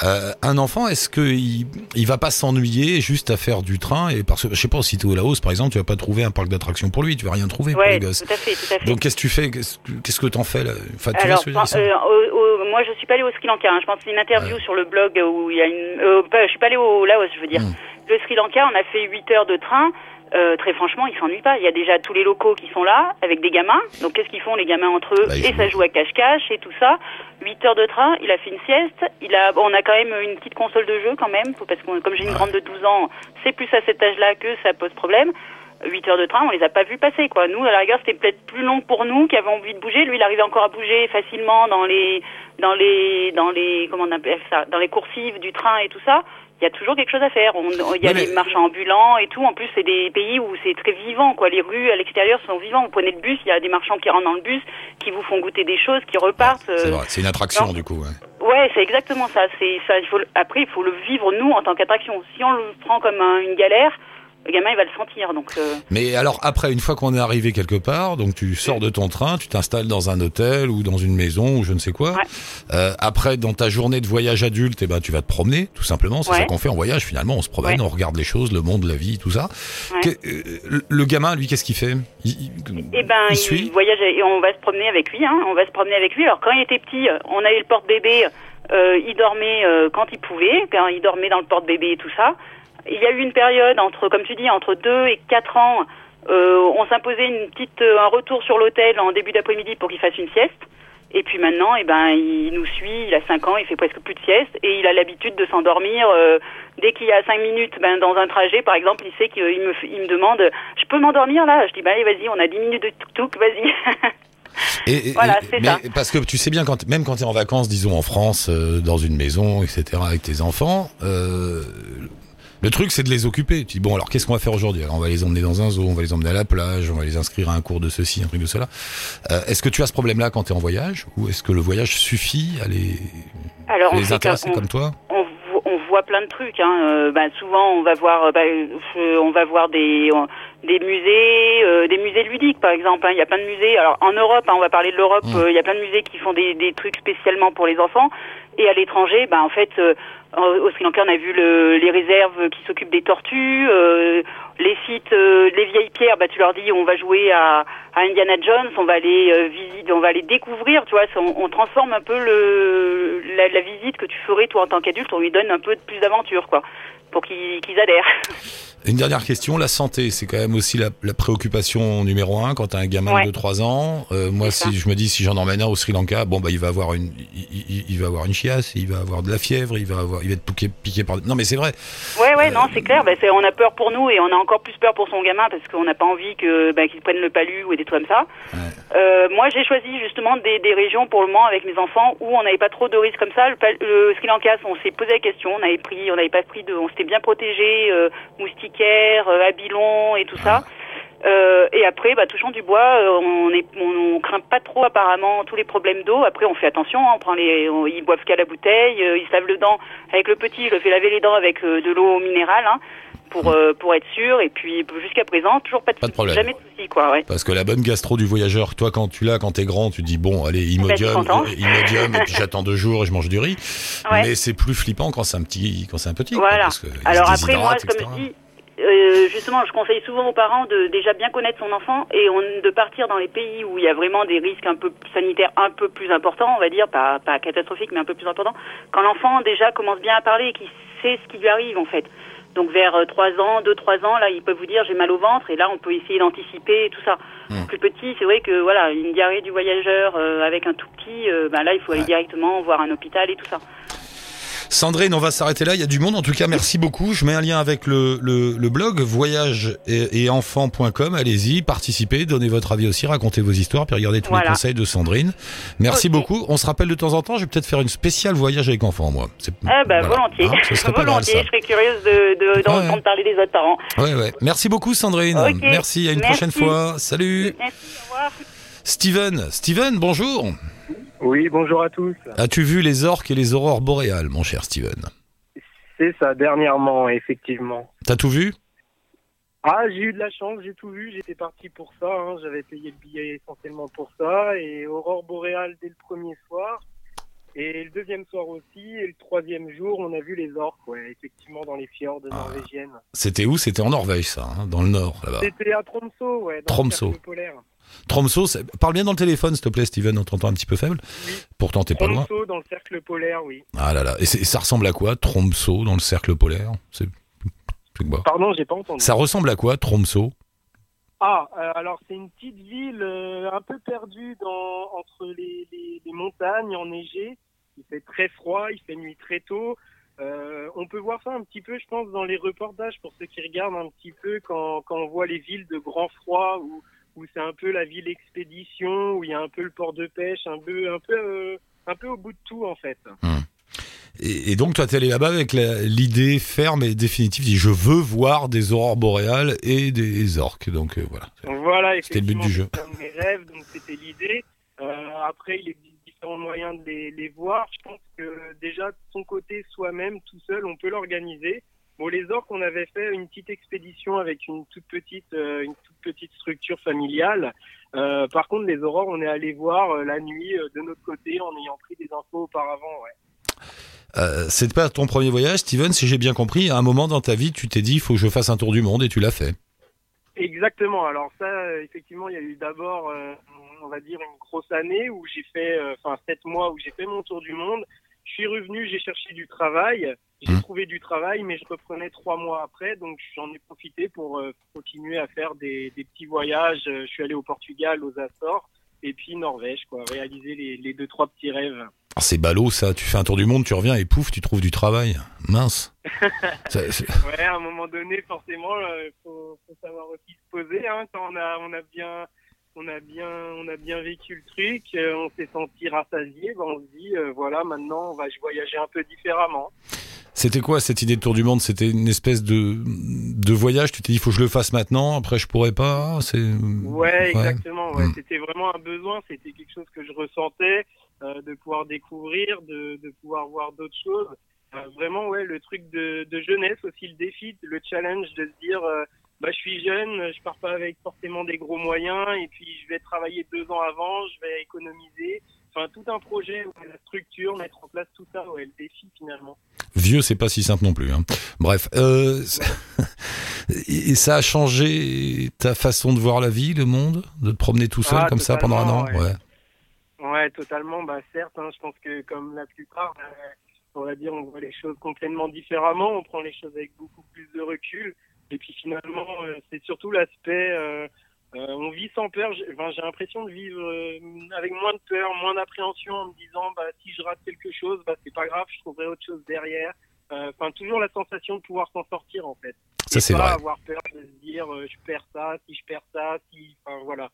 Speaker 2: Euh, un enfant, est-ce qu'il il va pas s'ennuyer juste à faire du train et parce que, je sais pas, si tu es au Laos, par exemple, tu vas pas trouver un parc d'attractions pour lui, tu vas rien trouver pour les gosses.
Speaker 5: Tout à fait, tout à fait.
Speaker 2: Donc qu'est-ce que tu fais Qu'est-ce que t'en fais là?
Speaker 5: Enfin, Alors, moi je suis pas allée au Sri Lanka, hein. je pense que c'est une interview sur le blog où il y a une... je suis pas allée au Laos, je veux dire. Hmm. Le Sri Lanka, on a fait 8 heures de train. Euh, très franchement, ils s'ennuient pas. Il y a déjà tous les locaux qui sont là, avec des gamins. Donc, qu'est-ce qu'ils font, les gamins, entre eux bah, Et ça joue à cache-cache et tout ça. 8 heures de train, il a fait une sieste. Il a, on a quand même une petite console de jeu, quand même, parce que comme j'ai une grande de 12 ans, c'est plus à cet âge-là que ça pose problème. 8 heures de train, on les a pas vus passer, quoi. Nous, à la rigueur, c'était peut-être plus long pour nous qui avons envie de bouger. Lui, il arrivait encore à bouger facilement dans les, dans les, dans les, comment on appelle ça, dans les coursives du train et tout ça il y a toujours quelque chose à faire. Il y a des marchands ambulants et tout. En plus, c'est des pays où c'est très vivant. Quoi. Les rues à l'extérieur sont vivantes. Vous prenez le bus, il y a des marchands qui rentrent dans le bus, qui vous font goûter des choses, qui repartent.
Speaker 2: c'est c'est une attraction du coup.
Speaker 5: Ouais, ouais c'est exactement ça. C'est ça. Il faut, après, il faut le vivre nous en tant qu'attraction. Si on le prend comme une galère, le gamin il va le sentir. Donc. Euh.
Speaker 2: Mais alors après, une fois qu'on est arrivé quelque part, donc tu sors de ton train, tu t'installes dans un hôtel ou dans une maison ou je ne sais quoi. Euh, après, dans ta journée de voyage adulte, eh ben tu vas te promener, tout simplement. C'est ça qu'on fait en voyage. Finalement, on se promène, on regarde les choses, le monde, la vie, tout ça. Euh, le gamin, lui, qu'est-ce qu'il fait?
Speaker 5: Il, Eh ben, il, voyage et on va se promener avec lui. Hein. On va se promener avec lui. Alors quand il était petit, on avait le porte-bébé. il dormait quand il pouvait, quand il dormait dans le porte-bébé et tout ça. Il y a eu une période entre, comme tu dis, entre 2 et 4 ans, euh, on s'imposait une petite, euh, un retour sur l'hôtel en début d'après-midi pour qu'il fasse une sieste. Et puis maintenant, eh ben, il nous suit, il a 5 ans, il fait presque plus de sieste et il a l'habitude de s'endormir. Euh, dès qu'il y a 5 minutes ben, dans un trajet, par exemple, il sait qu'il me, il me demande Je peux m'endormir là? Je dis bah, Allez, vas-y, on a 10 minutes de tuk-tuk, vas-y.
Speaker 2: Et, voilà, c'est ça. Parce que tu sais bien, quand, même quand tu es en vacances, disons en France, dans une maison, etc., avec tes enfants, euh, le truc, c'est de les occuper. Tu dis, bon, alors qu'est-ce qu'on va faire aujourd'hui? Alors, on va les emmener dans un zoo, on va les emmener à la plage, on va les inscrire à un cours de ceci, un truc de cela. Euh, est-ce que tu as ce problème-là quand tu es en voyage? Ou est-ce que le voyage suffit à les,
Speaker 5: alors,
Speaker 2: les intéresser comme toi?
Speaker 5: On, voit plein de trucs. Hein. Euh, bah, souvent, on va voir, bah, on va voir des des musées, euh, des musées ludiques par exemple. hein. Il y a plein de musées. Alors en Europe, hein, on va parler de l'Europe.
Speaker 2: Mm.
Speaker 5: euh, Il y a plein de musées qui font des, des trucs spécialement pour les enfants. Et à l'étranger, bah en fait, euh, au Sri Lanka, on a vu le, les réserves qui s'occupent des tortues, euh, les sites, euh, les vieilles pierres. Bah tu leur dis, on va jouer à, à Indiana Jones, on va aller euh, visiter, on va aller découvrir. Tu vois, on, on transforme un peu le la, la visite que tu ferais toi en tant qu'adulte. On lui donne un peu de plus d'aventure, quoi, pour qu'ils qu'ils adhèrent.
Speaker 2: Une dernière question, la santé, c'est quand même aussi la, la préoccupation numéro un quand t'as un gamin
Speaker 5: Ouais.
Speaker 2: de 3 ans. Euh, moi, si je me dis si j'en emmène un au Sri Lanka, bon bah il va avoir une, il, il- il va avoir une chiasse, il va avoir de la fièvre, il va avoir, il va être piqué, piqué par. Non mais c'est vrai.
Speaker 5: Ouais, ouais, non, c'est clair. Bah, c'est- on a peur pour nous et on a encore plus peur pour son gamin parce qu'on n'a pas envie que bah, qu'il prenne le palu ou des trucs comme ça. Euh, moi, j'ai choisi justement des, des régions pour le moment avec mes enfants où on n'avait pas trop de risques comme ça. Le, le Sri Lanka, on s'est posé la question, on avait pris, on n'avait pas pris de, on s'était bien protégé, euh, moustiquaires, euh, habillons et tout ça. Euh, et après, bah, touchant du bois, euh, on, est, on, on craint pas trop apparemment tous les problèmes d'eau. Après, on fait attention, hein, on prend les, on- ils boivent qu'à la bouteille, euh, ils se lavent le dent avec le petit, je le fais laver les dents avec euh, de l'eau minérale hein, pour euh, pour être sûr. Et puis jusqu'à présent, toujours pas de,
Speaker 2: Pas de problème.
Speaker 5: jamais de soucis quoi. Ouais.
Speaker 2: Parce que la bonne gastro du voyageur, toi quand tu l'as, quand t'es grand, tu dis bon allez Imodium,
Speaker 5: content.
Speaker 2: euh, Imodium, et puis j'attends deux jours et je mange du riz.
Speaker 5: Ouais.
Speaker 2: Mais c'est plus flippant quand c'est un petit, quand c'est un petit. quoi,
Speaker 5: Voilà.
Speaker 2: parce que
Speaker 5: Alors après, moi, comme je dis, euh, justement, je conseille souvent aux parents de déjà bien connaître son enfant et on, de partir dans les pays où il y a vraiment des risques un peu sanitaires un peu plus importants, on va dire, pas, pas catastrophiques, mais un peu plus importants. Quand l'enfant déjà commence bien à parler et qu'il sait ce qui lui arrive, en fait. Donc vers euh, 3 ans, 2-3 ans, là, il peut vous dire j'ai mal au ventre et là, on peut essayer d'anticiper tout ça.
Speaker 2: Hmm.
Speaker 5: Plus petit, c'est vrai que voilà, une diarrhée du voyageur euh, avec un tout petit, euh, ben là, il faut aller
Speaker 2: Ouais.
Speaker 5: directement voir un hôpital et tout ça.
Speaker 2: Sandrine, on va s'arrêter là. Il y a du monde. En tout cas, merci beaucoup. Je mets un lien avec le, le, le blog voyage et, et enfants.com. Allez-y, participez, donnez votre avis aussi, racontez vos histoires, puis regardez tous les conseils de Sandrine. Merci beaucoup. On se rappelle de temps en temps. Je vais peut-être faire une spéciale voyage avec enfants, moi. C'est- voilà.
Speaker 5: volontiers,
Speaker 2: Hein, ce mal,
Speaker 5: volontiers. Je serais curieuse de de- d'entendre
Speaker 2: Ouais.
Speaker 5: parler des autres parents.
Speaker 2: Ouais, ouais. Merci beaucoup, Sandrine. Merci. À une
Speaker 5: Merci.
Speaker 2: prochaine fois. Salut.
Speaker 5: Merci, au revoir.
Speaker 2: Steven. Steven, bonjour.
Speaker 6: Oui, bonjour à tous.
Speaker 2: As-tu vu les orques et les aurores boréales, mon cher Steven
Speaker 6: C'est ça, dernièrement, effectivement.
Speaker 2: T'as tout vu?
Speaker 6: Ah, j'ai eu de la chance, j'ai tout vu, j'étais parti pour ça, hein, j'avais payé le billet essentiellement pour ça, et aurore boréale dès le premier soir, et le deuxième soir aussi, et le troisième jour, on a vu les orques, ouais, effectivement, dans les fjords
Speaker 2: Ah.
Speaker 6: norvégiennes.
Speaker 2: C'était où? C'était en Norvège, ça, hein, dans le nord, là-bas.
Speaker 6: C'était à Tromsø, ouais, dans
Speaker 2: Tromsø.
Speaker 6: le polaire.
Speaker 2: Tromsø, c'est- parle bien dans le téléphone, s'il te plaît, Steven, on t'entend un petit peu faible.
Speaker 6: Oui.
Speaker 2: Pourtant, t'es pas loin.
Speaker 6: Tromsø, dans le cercle polaire, oui.
Speaker 2: Ah là là, et, ça ressemble à quoi, Tromsø, dans le cercle polaire? C'est quoi?
Speaker 6: Pardon, j'ai pas entendu.
Speaker 2: Ça ressemble à quoi, Tromsø?
Speaker 6: Ah, euh, alors c'est une petite ville euh, un peu perdue dans, entre les, les, les montagnes enneigées. Il fait très froid, il fait nuit très tôt. Euh, on peut voir ça un petit peu, je pense, dans les reportages pour ceux qui regardent un petit peu quand, quand on voit les villes de grand froid où, où c'est un peu la ville expédition, où il y a un peu le port de pêche, un peu, un peu, euh, un peu au bout de tout en fait.
Speaker 2: et, et donc, toi, t'es allé là-bas avec l'idée ferme et définitive, je veux voir des aurores boréales et des orques. Donc, euh, voilà.
Speaker 6: Voilà,
Speaker 2: C'était le but du jeu.
Speaker 6: c'était mes rêves, donc c'était l'idée. Euh, après, il existe différents moyens de les, les voir. Je pense que déjà, de son côté, soi-même, tout seul, on peut l'organiser. Bon, les orques, on avait fait une petite expédition avec une toute petite, euh, une toute petite structure familiale. Euh, par contre, les aurores, on est allé voir euh, la nuit de notre côté en ayant pris des infos auparavant. Ouais.
Speaker 2: C'est pas ton premier voyage, Steven, si j'ai bien compris. À un moment dans ta vie, tu t'es dit, il faut que je fasse un tour du monde et tu l'as fait.
Speaker 6: Exactement. Alors ça, effectivement, il y a eu d'abord, on va dire, une grosse année où j'ai fait, enfin sept mois où j'ai fait mon tour du monde. Je suis revenu, j'ai cherché du travail, j'ai
Speaker 2: Mhm.
Speaker 6: trouvé du travail, mais je reprenais trois mois après, donc j'en ai profité pour euh, continuer à faire des, des petits voyages. Euh, Je suis allé au Portugal, aux Açores, et puis Norvège, quoi, réaliser les, les deux trois petits rêves.
Speaker 2: Ah, c'est ballot ça, tu fais un tour du monde, tu reviens et pouf, tu trouves du travail. Mince. Ça-
Speaker 6: Ouais, à un moment donné, forcément, il faut, faut savoir aussi se poser. Hein, quand on a, on a bien, on a bien, on a bien vécu le truc, euh, on s'est senti rassasié. Ben on se dit, euh, voilà, maintenant, on va voyager un peu différemment.
Speaker 2: C'était quoi cette idée de tour du monde? C'était une espèce de, de voyage, tu t'es dit, il faut que je le fasse maintenant, après je pourrais pas? C'est...
Speaker 6: Ouais, exactement. Ouais.
Speaker 2: Mm.
Speaker 6: C'était vraiment un besoin. C'était quelque chose que je ressentais, euh, de pouvoir découvrir, de, de pouvoir voir d'autres choses. Euh, vraiment, ouais, le truc de, de jeunesse aussi, le défi, le challenge de se dire, bah, je suis jeune, je pars pas avec forcément des gros moyens, et puis je vais travailler deux ans avant, je vais économiser. Enfin, tout un projet, la structure, mettre en place tout ça, ouais, le défi finalement.
Speaker 2: Vieux, c'est pas si simple non plus. Hein. Bref, euh, et ça a changé ta façon de voir la vie, le monde, de te promener tout seul
Speaker 6: Ah,
Speaker 2: comme ça pendant un an?
Speaker 6: ouais.
Speaker 2: Ouais.
Speaker 6: Ouais, totalement. Bah, certes, hein, je pense que comme la plupart, euh, on va dire, on voit les choses complètement différemment, on prend les choses avec beaucoup plus de recul. Et puis finalement, euh, c'est surtout l'aspect, euh, euh, on vit sans peur. J'ai enfin, l'impression de vivre avec moins de peur, moins d'appréhension, en me disant, bah, si je rate quelque chose, bah, c'est pas grave, je trouverai autre chose derrière. Enfin, toujours la sensation de pouvoir s'en sortir, en fait.
Speaker 2: Ça, c'est
Speaker 6: pas
Speaker 2: vrai.
Speaker 6: avoir peur de se dire, je perds ça, si je perds ça, si, enfin voilà.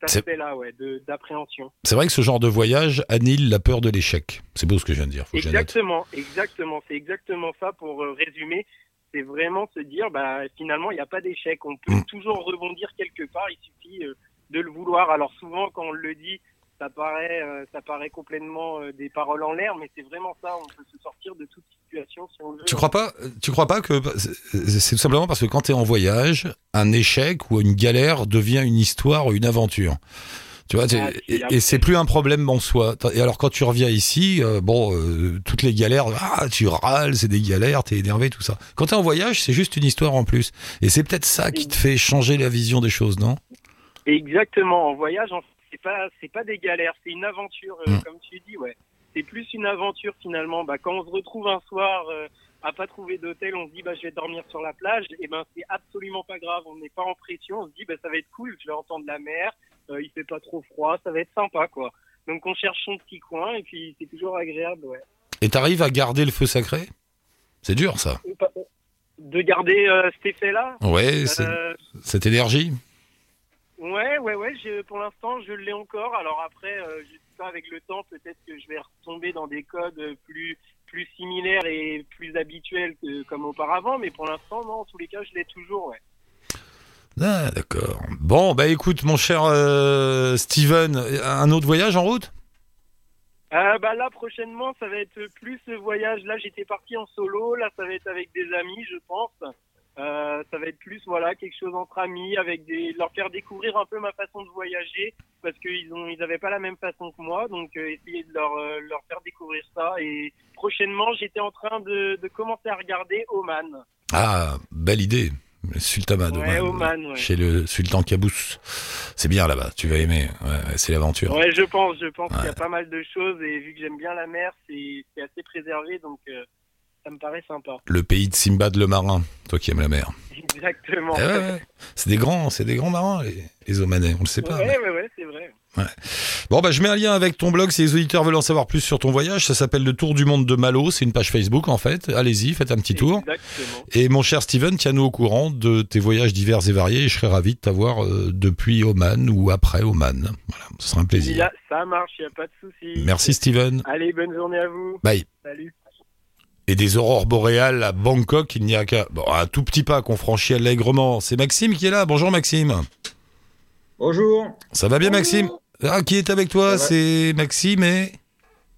Speaker 6: Cet
Speaker 2: C'est-
Speaker 6: aspect-là, ouais, d'appréhension.
Speaker 2: C'est vrai que ce genre de voyage annule la peur de l'échec. C'est beau ce que je viens de dire. Faut.
Speaker 6: Exactement, exactement. C'est exactement ça pour euh, résumer. C'est vraiment se dire, bah, finalement, il n'y a pas d'échec. On peut
Speaker 2: Mm.
Speaker 6: toujours rebondir quelque part. Il suffit euh, de le vouloir. Alors souvent, quand on le dit, ça paraît, euh, ça paraît complètement euh, des paroles en l'air, mais c'est vraiment ça. On peut se sortir de toute situation si on le veut.
Speaker 2: Tu crois pas Tu crois pas que c'est c'est tout simplement parce que quand tu es en voyage, un échec ou une galère devient une histoire ou une aventure? Tu vois,
Speaker 6: Ah,
Speaker 2: et, et c'est plus un problème en soi. Et alors quand tu reviens ici, euh, bon, euh, toutes les galères, ah, tu râles, c'est des galères, t'es énervé, tout ça. Quand t'es en voyage, c'est juste une histoire en plus. Et c'est peut-être ça qui te fait changer la vision des choses, non?
Speaker 6: Exactement. En voyage, c'est pas, c'est pas des galères, c'est une aventure, euh,
Speaker 2: Mm.
Speaker 6: comme tu dis, ouais. C'est plus une aventure finalement. Bah, quand on se retrouve un soir à pas trouver d'hôtel, on se dit bah je vais dormir sur la plage. Et ben c'est absolument pas grave. On n'est pas en pression. On se dit bah ça va être cool. Je vais entendre la mer. Euh, il fait pas trop froid. Ça va être sympa quoi. Donc on cherche son petit coin et puis c'est toujours agréable, ouais.
Speaker 2: Et t'arrives à garder le feu sacré? C'est dur ça.
Speaker 6: Et pas- De garder euh, cet effet-là?
Speaker 2: Ouais,
Speaker 6: Euh,
Speaker 2: cette énergie.
Speaker 6: Ouais, ouais, ouais. Je, pour l'instant, je l'ai encore. Alors après, euh, je sais pas avec le temps, peut-être que je vais retomber dans des codes plus plus similaires et plus habituels que comme auparavant. Mais pour l'instant, non. En tous les cas, je l'ai toujours. Ouais.
Speaker 2: Ah, d'accord. Bon, bah écoute, mon cher euh, Steven, un autre voyage en route?
Speaker 6: Euh, bah là, prochainement, ça va être plus ce voyage. Là, j'étais parti en solo. Là, ça va être avec des amis, je pense. Euh, ça va être plus voilà quelque chose entre amis, avec des leur faire découvrir un peu ma façon de voyager parce qu'ils ont ils avaient pas la même façon que moi, donc euh, essayer de leur euh, leur faire découvrir ça. Et prochainement, j'étais en train de, de commencer à regarder Oman.
Speaker 2: Ah, belle idée. Le sultanat
Speaker 6: Ouais,
Speaker 2: d'Oman.
Speaker 6: Oman, ouais.
Speaker 2: Chez le sultan Kabous. C'est bien là-bas, tu vas aimer. Ouais, c'est l'aventure.
Speaker 6: Ouais, je pense, je pense qu'il y a pas mal de choses et vu que j'aime bien la mer, c'est assez préservé, donc euh, ça me paraît sympa.
Speaker 2: Le pays de Simbad le marin, toi qui aimes la mer.
Speaker 6: Exactement.
Speaker 2: Eh. C'est des grands, c'est des grands marins, les, les Omanais, on le sait pas.
Speaker 6: ouais,
Speaker 2: mais-
Speaker 6: ouais, ouais, c'est vrai.
Speaker 2: Bon, bah, je mets un lien avec ton blog si les auditeurs veulent en savoir plus sur ton voyage. Ça s'appelle Le Tour du Monde de Malo. C'est une page Facebook, en fait. Allez-y, faites un petit tour.
Speaker 6: Exactement.
Speaker 2: Et mon cher Steven, tiens-nous au courant de tes voyages divers et variés. Et je serais ravi de t'avoir euh, depuis Oman ou après Oman. Voilà, ce sera un plaisir.
Speaker 6: ça marche, il n'y a pas de souci.
Speaker 2: Merci Steven.
Speaker 6: Allez, bonne journée à vous.
Speaker 2: Bye.
Speaker 6: Salut.
Speaker 2: Et des aurores boréales à Bangkok, il n'y a qu'à bon, un tout petit pas qu'on franchit allègrement. C'est Maxime qui est là. Bonjour Maxime.
Speaker 7: Bonjour,
Speaker 2: Ça va bien Maxime? Ah, qui est avec toi. C'est Maxime et...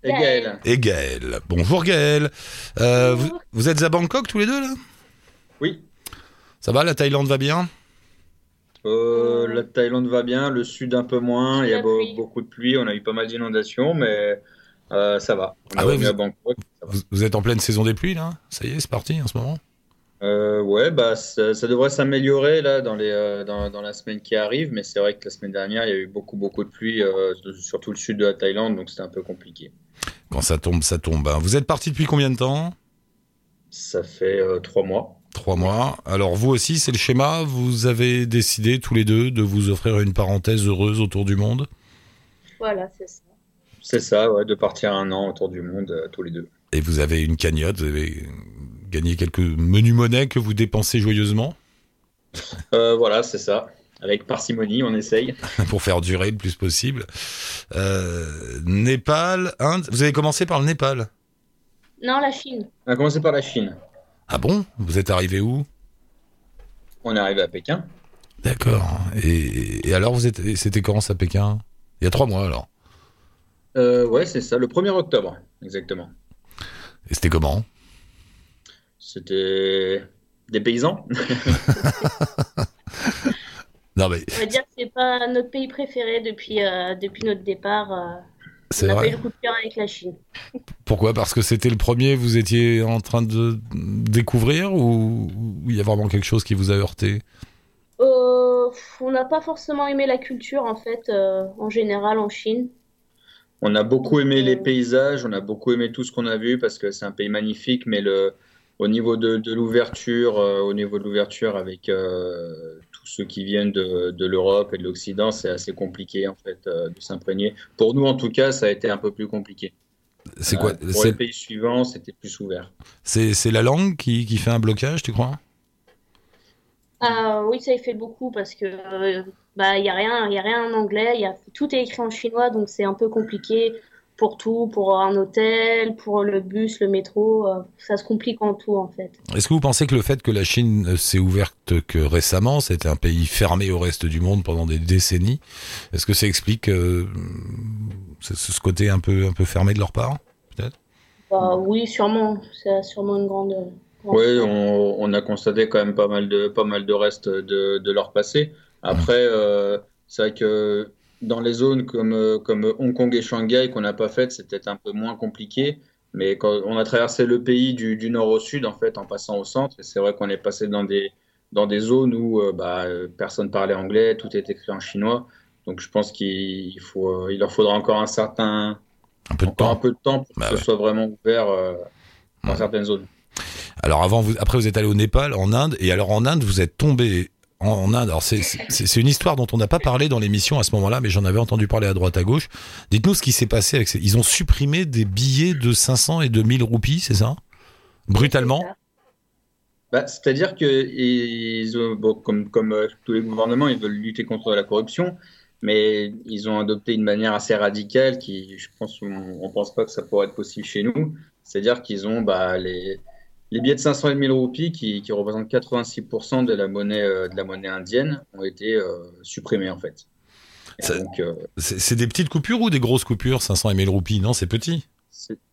Speaker 7: et Gaël.
Speaker 2: et Gaël. Bonjour Gaël. Euh, vous, vous êtes à Bangkok tous les deux là?
Speaker 7: Oui,
Speaker 2: Ça va La Thaïlande va bien?
Speaker 7: Euh, la Thaïlande va bien, le sud un peu moins, il y a
Speaker 3: pluie.
Speaker 7: beaucoup de pluie, on a eu pas mal d'inondations, mais euh, ça va. On
Speaker 2: Ah ouais, vous-
Speaker 7: à Bangkok, ça va.
Speaker 2: vous, vous êtes en pleine saison des pluies là? Ça y est, c'est parti en ce moment?
Speaker 7: Euh, ouais, bah, ça, ça devrait s'améliorer là dans les, euh, dans, dans la semaine qui arrive, mais c'est vrai que la semaine dernière, il y a eu beaucoup, beaucoup de pluie, euh, surtout le sud de la Thaïlande, donc c'était un peu compliqué.
Speaker 2: Quand ça tombe, ça tombe. hein. Vous êtes parti depuis combien de temps?
Speaker 7: Ça fait euh, trois mois.
Speaker 2: Trois mois. Alors vous aussi, c'est le schéma? Vous avez décidé tous les deux de vous offrir une parenthèse heureuse autour du monde?
Speaker 3: Voilà, c'est ça.
Speaker 7: C'est ça, ouais, de partir un an autour du monde, euh, tous les deux.
Speaker 2: Et vous avez une cagnotte. Vous avez gagné quelques menus monnaies que vous dépensez joyeusement
Speaker 7: Euh, voilà, c'est ça. Avec parcimonie, on essaye.
Speaker 2: pour faire durer le plus possible. Euh, Népal, Inde. Vous avez commencé par le Népal.
Speaker 3: Non, la Chine.
Speaker 7: On a commencé par la Chine.
Speaker 2: Ah bon? Vous êtes arrivé où?
Speaker 7: On est arrivé à Pékin.
Speaker 2: D'accord. Et, et alors, vous êtes, et c'était quand ça, Pékin? Il y a trois mois alors.
Speaker 7: Euh, ouais, c'est ça, le 1er octobre, exactement.
Speaker 2: Et c'était comment?
Speaker 7: C'était des paysans.
Speaker 2: non, mais...
Speaker 8: On va dire que c'est pas notre pays préféré depuis, euh, depuis notre départ. Euh,
Speaker 2: C'est
Speaker 8: on a
Speaker 2: vrai.
Speaker 8: pas eu le coup de cœur avec la Chine.
Speaker 2: Pourquoi? Parce que c'était le premier, vous étiez en train de découvrir ou il y a vraiment quelque chose qui vous a heurté?
Speaker 8: Euh, on n'a pas forcément aimé la culture en fait, euh, en général en Chine.
Speaker 7: On a beaucoup aimé les paysages, on a beaucoup aimé tout ce qu'on a vu parce que c'est un pays magnifique, mais le, au niveau de, de l'ouverture, euh, au niveau de l'ouverture avec euh, tous ceux qui viennent de, de l'Europe et de l'Occident, c'est assez compliqué en fait euh, de s'imprégner. Pour nous, en tout cas, ça a été un peu plus compliqué.
Speaker 2: C'est quoi
Speaker 7: Euh, Pour les pays suivants, c'était plus ouvert.
Speaker 2: C'est la langue qui, qui fait un blocage, tu crois?
Speaker 8: Ah oui, ça y fait beaucoup parce que euh, bah il y a rien, il y a rien en anglais, il y a tout est écrit en chinois donc c'est un peu compliqué pour tout, pour un hôtel, pour le bus, le métro, euh, ça se complique en tout en fait.
Speaker 2: Est-ce que vous pensez que le fait que la Chine euh, s'est ouverte que récemment, c'était un pays fermé au reste du monde pendant des décennies, est-ce que ça explique euh, ce, côté un peu, un peu fermé de leur part peut-être?
Speaker 8: Bah oui, sûrement, c'est sûrement une grande. grande-
Speaker 7: Oui, on, on a constaté quand même pas mal de, pas mal de restes de, de leur passé. Après, euh, c'est vrai que dans les zones comme, euh, comme Hong Kong et Shanghai qu'on n'a pas faites, c'était un peu moins compliqué. Mais quand on a traversé le pays du, du nord au sud, en fait, en passant au centre, et c'est vrai qu'on est passé dans des, dans des zones où euh, bah, personne parlait anglais, tout est écrit en chinois. Donc je pense qu'il faut, euh, il leur faudra encore un certain,
Speaker 2: Un peu de
Speaker 7: encore un
Speaker 2: temps.
Speaker 7: peu de temps pour
Speaker 2: Bah
Speaker 7: que
Speaker 2: ouais.
Speaker 7: ce soit vraiment ouvert euh, dans
Speaker 2: Ouais.
Speaker 7: certaines zones.
Speaker 2: Alors avant, vous, après vous êtes allé au Népal, en Inde, et alors en Inde, vous êtes tombé en, Inde. Alors c'est- une histoire dont on n'a pas parlé dans l'émission à ce moment-là, mais j'en avais entendu parler à droite à gauche. Dites-nous ce qui s'est passé avec ces... Ils ont supprimé des billets de 500 et de 1000 roupies, c'est ça? Brutalement?
Speaker 7: Bah, c'est-à-dire que ils ont, comme, euh, tous les gouvernements, ils veulent lutter contre la corruption, mais ils ont adopté une manière assez radicale qui, je pense, on, on pense pas que ça pourrait être possible chez nous. C'est-à-dire qu'ils ont bah, les, les billets de 500 et 1000 roupies qui, qui représentent 86% de la monnaie, euh, de la monnaie indienne ont été euh, supprimés en fait. Euh,
Speaker 2: C'est des petites coupures ou des grosses coupures 500 et 1000 roupies Non, c'est petit.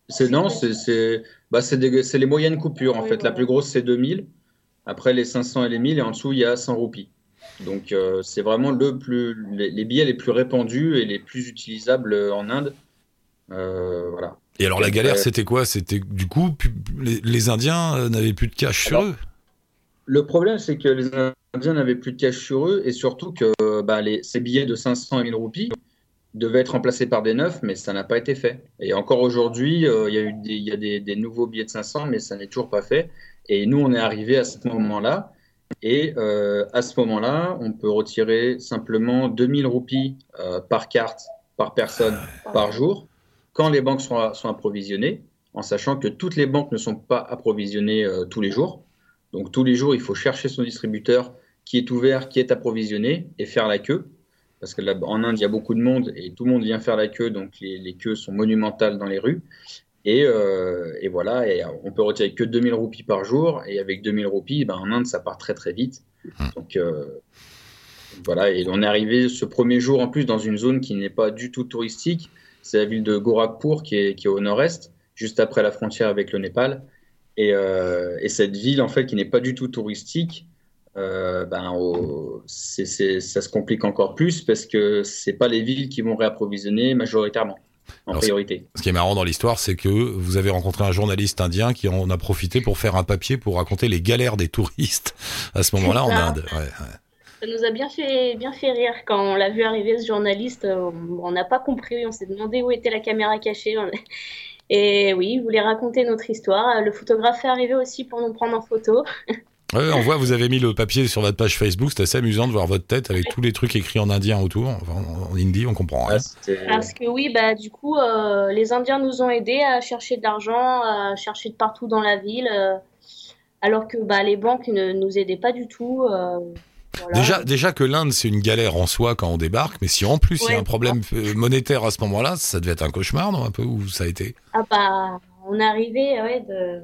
Speaker 7: C'est non, c'est bah, c'est les moyennes coupures en
Speaker 8: Oui,
Speaker 7: fait. La plus grosse c'est 2000. Après les 500 et les 1000 et en dessous il y a 100 roupies. Donc euh, c'est vraiment le plus les, les billets les plus répandus et les plus utilisables en Inde. Euh, voilà.
Speaker 2: Et alors la galère,
Speaker 7: Ouais.
Speaker 2: c'était quoi? C'était du coup, pu- les, les Indiens euh, n'avaient plus de cash sur
Speaker 7: Alors,
Speaker 2: eux?
Speaker 7: Le problème c'est que les Indiens n'avaient plus de cash sur eux et surtout que bah, les, ces billets de 500 et 1000 roupies devaient être remplacés par des neufs, mais ça n'a pas été fait. Et encore aujourd'hui, euh, il y a eu des, il y a des, des nouveaux billets de 500, mais ça n'est toujours pas fait. Et nous, on est arrivé à ce moment-là. Et euh, à ce moment-là, on peut retirer simplement 2000 roupies euh, par carte, par personne, par jour, quand les banques sont, sont approvisionnées, en sachant que toutes les banques ne sont pas approvisionnées euh, tous les jours. Donc tous les jours, il faut chercher son distributeur qui est ouvert, qui est approvisionné, et faire la queue. Parce que là, en Inde, il y a beaucoup de monde et tout le monde vient faire la queue, donc les, les queues sont monumentales dans les rues. Et, euh, et voilà, et on peut retirer que 2000 roupies par jour, et avec 2000 roupies, ben, en Inde, ça part très très vite. Donc euh, voilà, et on est arrivé ce premier jour en plus dans une zone qui n'est pas du tout touristique. C'est la ville de Gorakhpur qui est, qui est au nord-est, juste après la frontière avec le Népal. Et, euh, et cette ville, en fait, qui n'est pas du tout touristique, euh, ben, ça se complique encore plus parce que c'est pas les villes qui vont réapprovisionner majoritairement, en
Speaker 2: Alors,
Speaker 7: priorité.
Speaker 2: Ce qui est marrant dans l'histoire, c'est que vous avez rencontré un journaliste indien qui en a profité pour faire un papier pour raconter les galères des touristes à ce moment-là en. Inde. Ouais, ouais.
Speaker 8: Ça nous a bien fait, bien fait rire quand on l'a vu arriver ce journaliste. euh, On n'a pas compris, on s'est demandé où était la caméra cachée. on- Et oui, il voulait raconter notre histoire. Le photographe est arrivé aussi pour nous prendre en photo.
Speaker 2: Ouais, on voit, vous avez mis le papier sur votre page Facebook. C'est assez amusant de voir votre tête avec tous les trucs écrits en indien autour. Enfin, en hindi, on comprend rien.
Speaker 7: Ah,
Speaker 8: Parce que oui, bah du coup, euh, les Indiens nous ont aidés à chercher de l'argent, à chercher de partout dans la ville, euh, alors que bah, les banques ne nous aidaient pas du tout. euh, voilà.
Speaker 2: Déjà, déjà que l'Inde, c'est une galère en soi quand on débarque, mais si en plus il y a un problème euh, monétaire à ce moment-là, ça devait être un cauchemar, non Un peu où ça a été?
Speaker 8: Ah bah, on est arrivé, ouais, de...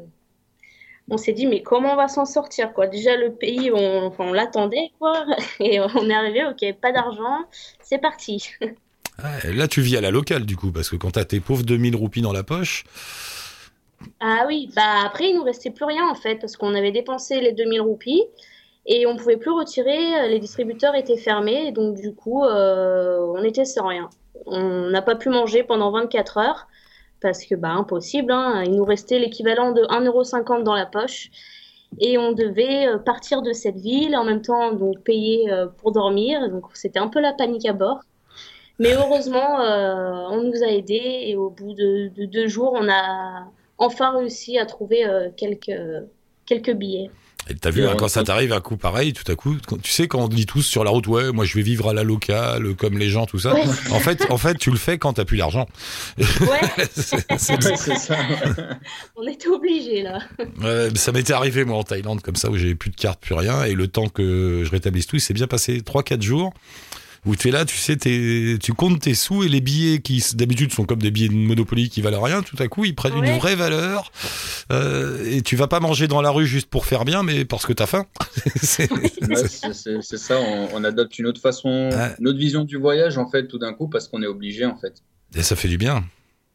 Speaker 8: On s'est dit, mais comment on va s'en sortir, quoi? Déjà, le pays, on, enfin, on l'attendait, quoi. Et on est arrivé, ok, pas d'argent, c'est parti.
Speaker 2: Ouais, Là, tu vis à la locale, du coup, parce que quand t'as tes pauvres 2000 roupies dans la poche,
Speaker 8: Ah oui, bah après, il nous restait plus rien en fait, parce qu'on avait dépensé les 2000 roupies et on pouvait plus retirer, les distributeurs étaient fermés, donc du coup, euh, on était sans rien. On n'a pas pu manger pendant 24 heures, parce que bah impossible, hein. il nous restait l'équivalent de 1,50€ dans la poche, et on devait euh, partir de cette ville, en même temps donc payer euh, pour dormir, donc c'était un peu la panique à bord. Mais heureusement, on nous a aidés, et au bout de, de deux jours, on a enfin réussi à trouver euh, quelques billets.
Speaker 2: Et t'as vu, hein, quand ça t'arrive un coup pareil, tout à coup, tu sais, quand on dit tous sur la route, ouais, moi je vais vivre à la locale, comme les gens, tout ça. En fait, en fait, tu le fais quand t'as plus d'argent.
Speaker 8: Ouais. c'est ça. on était obligés là.
Speaker 2: ça m'était arrivé moi en Thaïlande comme ça où j'avais plus de carte, plus rien, et le temps que je rétablisse tout, il s'est bien passé 3-4 jours où tu es là, tu sais, tu comptes tes sous et les billets qui d'habitude sont comme des billets de Monopoly qui valent rien, tout à coup ils prennent une vraie valeur euh, et tu vas pas manger dans la rue juste pour faire bien, mais parce que t'as faim.
Speaker 7: c'est ça, on, adopte une autre façon, une autre vision du voyage en fait tout d'un coup parce qu'on est obligé en fait.
Speaker 2: Et ça fait du bien.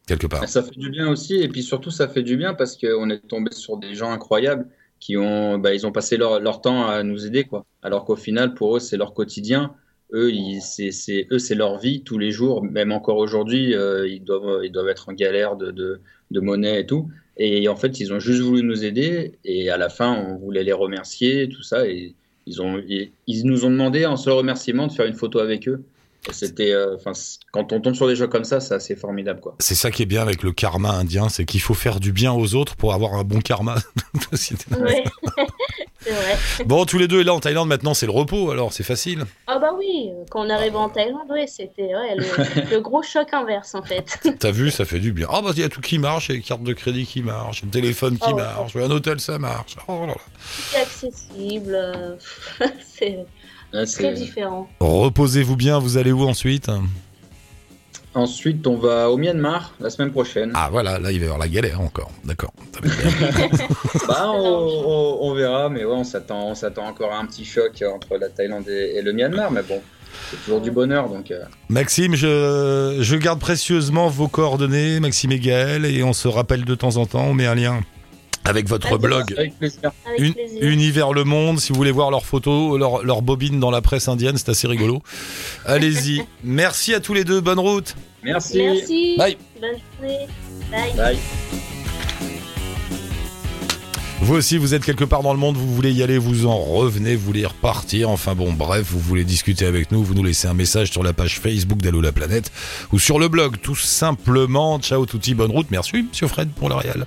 Speaker 2: Quelque part.
Speaker 7: Ça fait du bien aussi, et puis surtout ça fait du bien parce qu'on est tombé sur des gens incroyables qui ont, bah, ils ont passé leur, leur temps à nous aider, quoi. Alors qu'au final, pour eux, c'est leur quotidien eux, c'est leur vie tous les jours. Même encore aujourd'hui, euh, ils doivent, être en galère de, monnaie et tout. Et en fait, ils ont juste voulu nous aider. Et à la fin, on voulait les remercier, tout ça. Et ils nous ont demandé en seul remerciement de faire une photo avec eux. C'était, euh, quand on tombe sur des jeux comme ça, c'est assez formidable, quoi.
Speaker 2: C'est ça qui est bien avec le karma indien, c'est qu'il faut faire du bien aux autres pour avoir un bon karma.
Speaker 8: ouais. c'est vrai.
Speaker 2: Bon, tous les deux, et là en Thaïlande, maintenant, c'est le repos, alors c'est facile.
Speaker 8: Ah bah oui, quand on arrive en Thaïlande, ouais, c'était ouais, le, gros choc inverse, en fait.
Speaker 2: T'as vu, ça fait du bien. Ah bah il y a tout qui marche, il y a les cartes de crédit qui marchent, le téléphone qui oh, marche, un hôtel ça marche. Oh
Speaker 8: c'est accessible, euh, c'est très différent.
Speaker 2: Reposez-vous bien, vous allez où ensuite?
Speaker 7: Ensuite, on va au Myanmar la semaine prochaine.
Speaker 2: Ah voilà, là il va y avoir la galère encore. D'accord.
Speaker 7: bah, on, verra, mais ouais, on s'attend, on s'attend encore à un petit choc entre la Thaïlande et, le Myanmar, mais bon, c'est toujours du bonheur. Donc, euh.
Speaker 2: Maxime, je, je garde précieusement vos coordonnées, Maxime et Gaël, et on se rappelle de temps en temps, on met un lien avec votre blog Univers le Monde. Si vous voulez voir leurs photos, leurs leur bobines dans la presse indienne, c'est assez rigolo. Allez-y. Merci à tous les deux. Bonne route.
Speaker 7: Merci.
Speaker 8: Merci.
Speaker 2: Bye.
Speaker 8: Bonne journée. Bye.
Speaker 7: Bye.
Speaker 2: Vous aussi, vous êtes quelque part dans le monde, vous voulez y aller, vous en revenez, vous voulez repartir. Enfin bon, bref, vous voulez discuter avec nous, vous nous laissez un message sur la page Facebook d'Allo la planète ou sur le blog, tout simplement. Ciao, touti, bonne route. Merci, monsieur Fred, pour le réel.